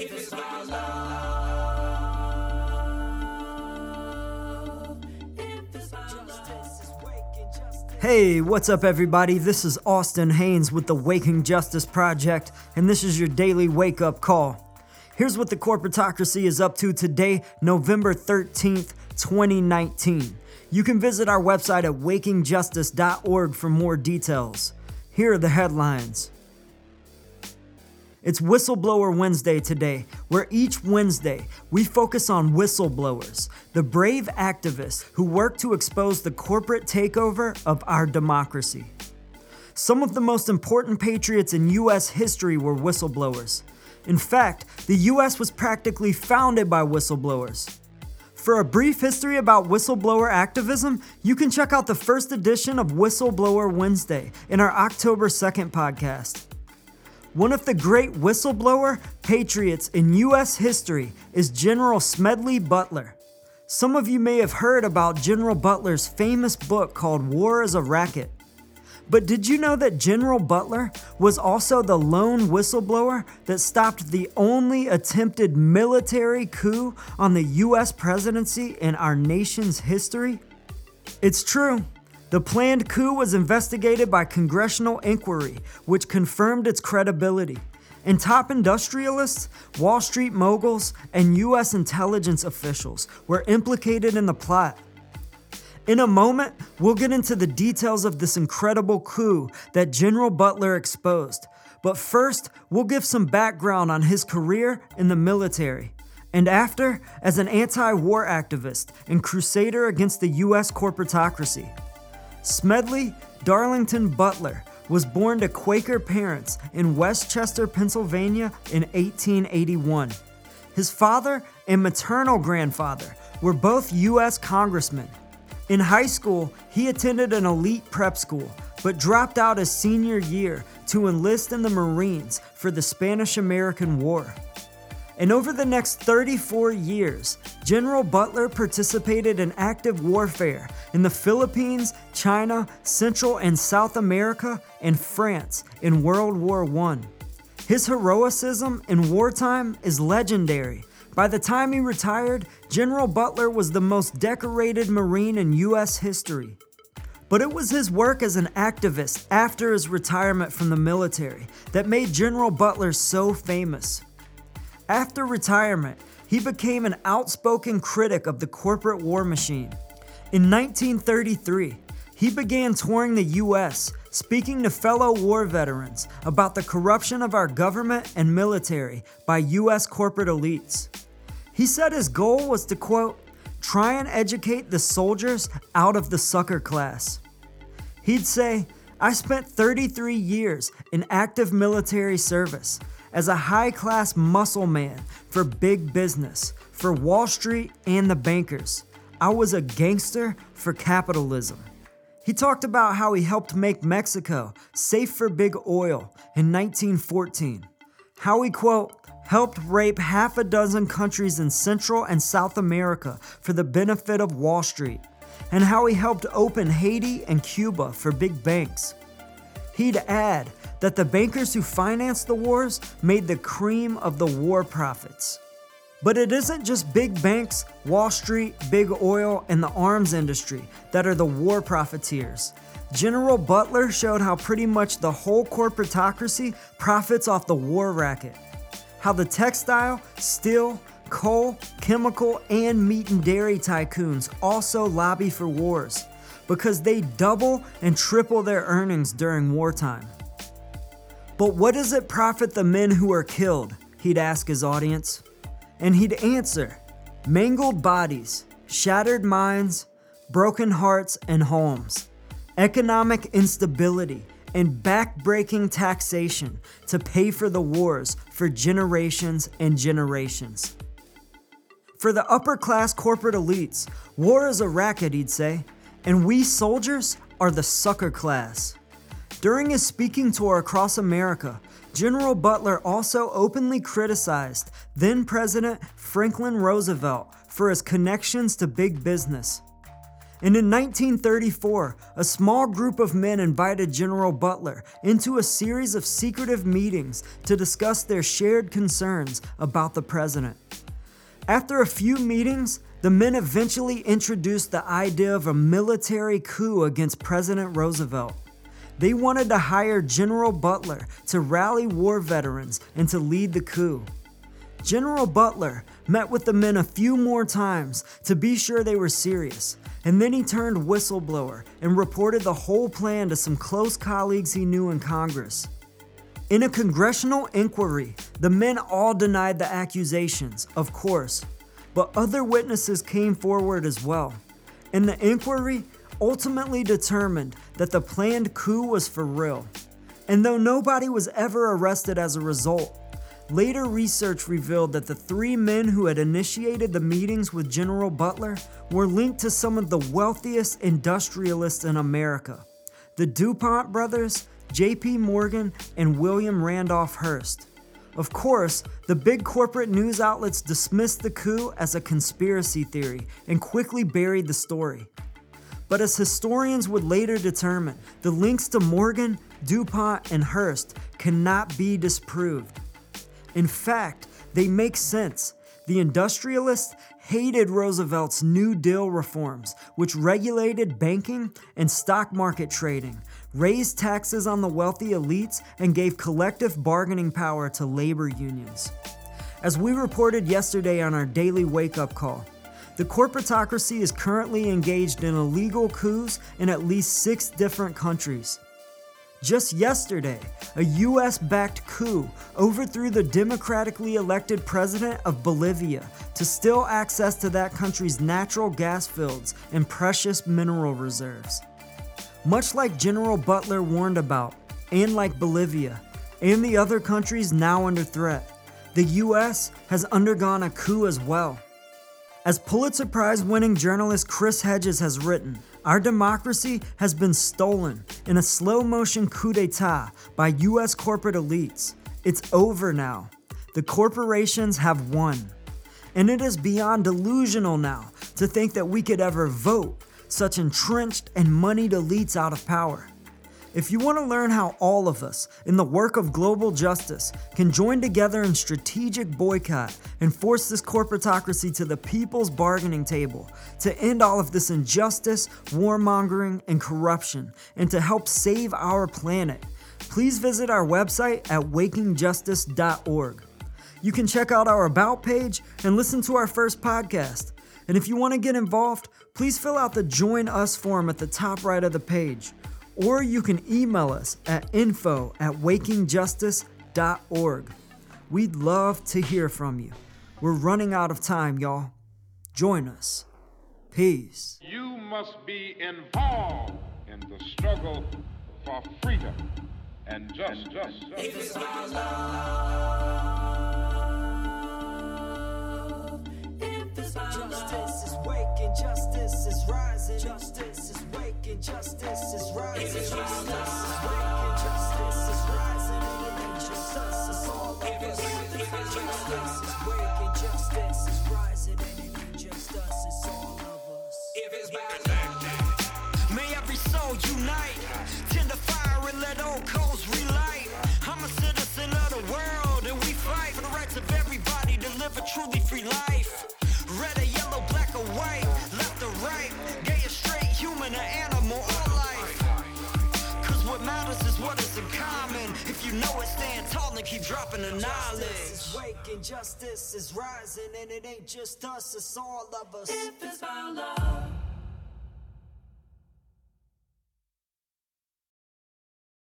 If it's love. Hey, what's up, everybody? This is Austin Haynes with the Waking Justice Project, and this is your daily wake up call. Here's what the corporatocracy is up to today, November 13th, 2019. You can visit our website at wakingjustice.org for more details. Here are the headlines. It's Whistleblower Wednesday today, where each Wednesday we focus on whistleblowers, the brave activists who work to expose the corporate takeover of our democracy. Some of the most important patriots in U.S. history were whistleblowers. In fact, the U.S. was practically founded by whistleblowers. For a brief history about whistleblower activism, you can check out the first edition of Whistleblower Wednesday in our October 2nd podcast. One of the great whistleblower patriots in U.S. history is General Smedley Butler. Some of you may have heard about General Butler's famous book called War is a Racket. But did you know that General Butler was also the lone whistleblower that stopped the only attempted military coup on the US presidency in our nation's history? It's true. The planned coup was investigated by congressional inquiry, which confirmed its credibility. And top industrialists, Wall Street moguls, and US intelligence officials were implicated in the plot. In a moment, we'll get into the details of this incredible coup that General Butler exposed. But first, we'll give some background on his career in the military. And after, as an anti war activist and crusader against the US corporatocracy. Smedley Darlington Butler was born to Quaker parents in West Chester, Pennsylvania in 1881. His father and maternal grandfather were both U.S. congressmen. In high school, he attended an elite prep school, but dropped out his senior year to enlist in the Marines for the Spanish American War. And over the next 34 years, General Butler participated in active warfare in the Philippines, China, Central and South America, and France in World War I. His heroicism in wartime is legendary. By the time he retired, General Butler was the most decorated Marine in U.S. history. But it was his work as an activist after his retirement from the military that made General Butler so famous. After retirement, he became an outspoken critic of the corporate war machine. In 1933, he began touring the US, speaking to fellow war veterans about the corruption of our government and military by US corporate elites. He said his goal was to, quote, try and educate the soldiers out of the sucker class. He'd say, I spent 33 years in active military service as a high class muscle man for big business, for Wall Street and the bankers. I was a gangster for capitalism. He talked about how he helped make Mexico safe for big oil in 1914. How he, quote, helped rape half a dozen countries in Central and South America for the benefit of Wall Street, and how he helped open Haiti and Cuba for big banks. He'd add that the bankers who financed the wars made the cream of the war profits. But it isn't just big banks, Wall Street, big oil, and the arms industry that are the war profiteers. General Butler showed how pretty much the whole corporatocracy profits off the war racket. How the textile, steel, coal, chemical, and meat and dairy tycoons also lobby for wars because they double and triple their earnings during wartime. But what does it profit the men who are killed? He'd ask his audience. And he'd answer mangled bodies, shattered minds, broken hearts and homes, economic instability, and backbreaking taxation to pay for the wars for generations and generations. For the upper class corporate elites, war is a racket, he'd say, and we soldiers are the sucker class. During his speaking tour across America, General Butler also openly criticized then President Franklin Roosevelt for his connections to big business. And in 1934, a small group of men invited General Butler into a series of secretive meetings to discuss their shared concerns about the president. After a few meetings, the men eventually introduced the idea of a military coup against President Roosevelt. They wanted to hire General Butler to rally war veterans and to lead the coup. General Butler met with the men a few more times to be sure they were serious, and then he turned whistleblower and reported the whole plan to some close colleagues he knew in Congress. In a congressional inquiry, the men all denied the accusations, of course, but other witnesses came forward as well. And the inquiry ultimately determined that the planned coup was for real. And though nobody was ever arrested as a result, later research revealed that the three men who had initiated the meetings with General Butler were linked to some of the wealthiest industrialists in America the DuPont brothers, J.P. Morgan, and William Randolph Hearst. Of course, the big corporate news outlets dismissed the coup as a conspiracy theory and quickly buried the story. But as historians would later determine, the links to Morgan, DuPont, and Hearst cannot be disproved. In fact, they make sense. The industrialists hated Roosevelt's New Deal reforms, which regulated banking and stock market trading, raised taxes on the wealthy elites, and gave collective bargaining power to labor unions. As we reported yesterday on our daily wake up call, the corporatocracy is currently engaged in illegal coups in at least six different countries. Just yesterday, a US backed coup overthrew the democratically elected president of Bolivia to steal access to that country's natural gas fields and precious mineral reserves. Much like General Butler warned about, and like Bolivia, and the other countries now under threat, the US has undergone a coup as well. As Pulitzer Prize winning journalist Chris Hedges has written, our democracy has been stolen in a slow motion coup d'etat by US corporate elites. It's over now. The corporations have won. And it is beyond delusional now to think that we could ever vote such entrenched and moneyed elites out of power. If you want to learn how all of us, in the work of global justice, can join together in strategic boycott and force this corporatocracy to the people's bargaining table to end all of this injustice, warmongering, and corruption, and to help save our planet, please visit our website at wakingjustice.org. You can check out our About page and listen to our first podcast. And if you want to get involved, please fill out the Join Us form at the top right of the page or you can email us at info at wakingjustice.org. We'd love to hear from you. We're running out of time, y'all. Join us. Peace. You must be involved in the struggle for freedom and justice. If it's love, if it's justice May every soul unite, tend the fire and let old coals relight. I'm a citizen of the world and we fight for the rights of everybody to live a truly free life. Red or yellow, black or white, left or right, gay or straight, human or animal, all life. Cause what matters is what is in common. If you know it, stand tall and keep dropping the Justice knowledge. is waking, justice is rising, and it ain't just us, it's all of us. If it's about love,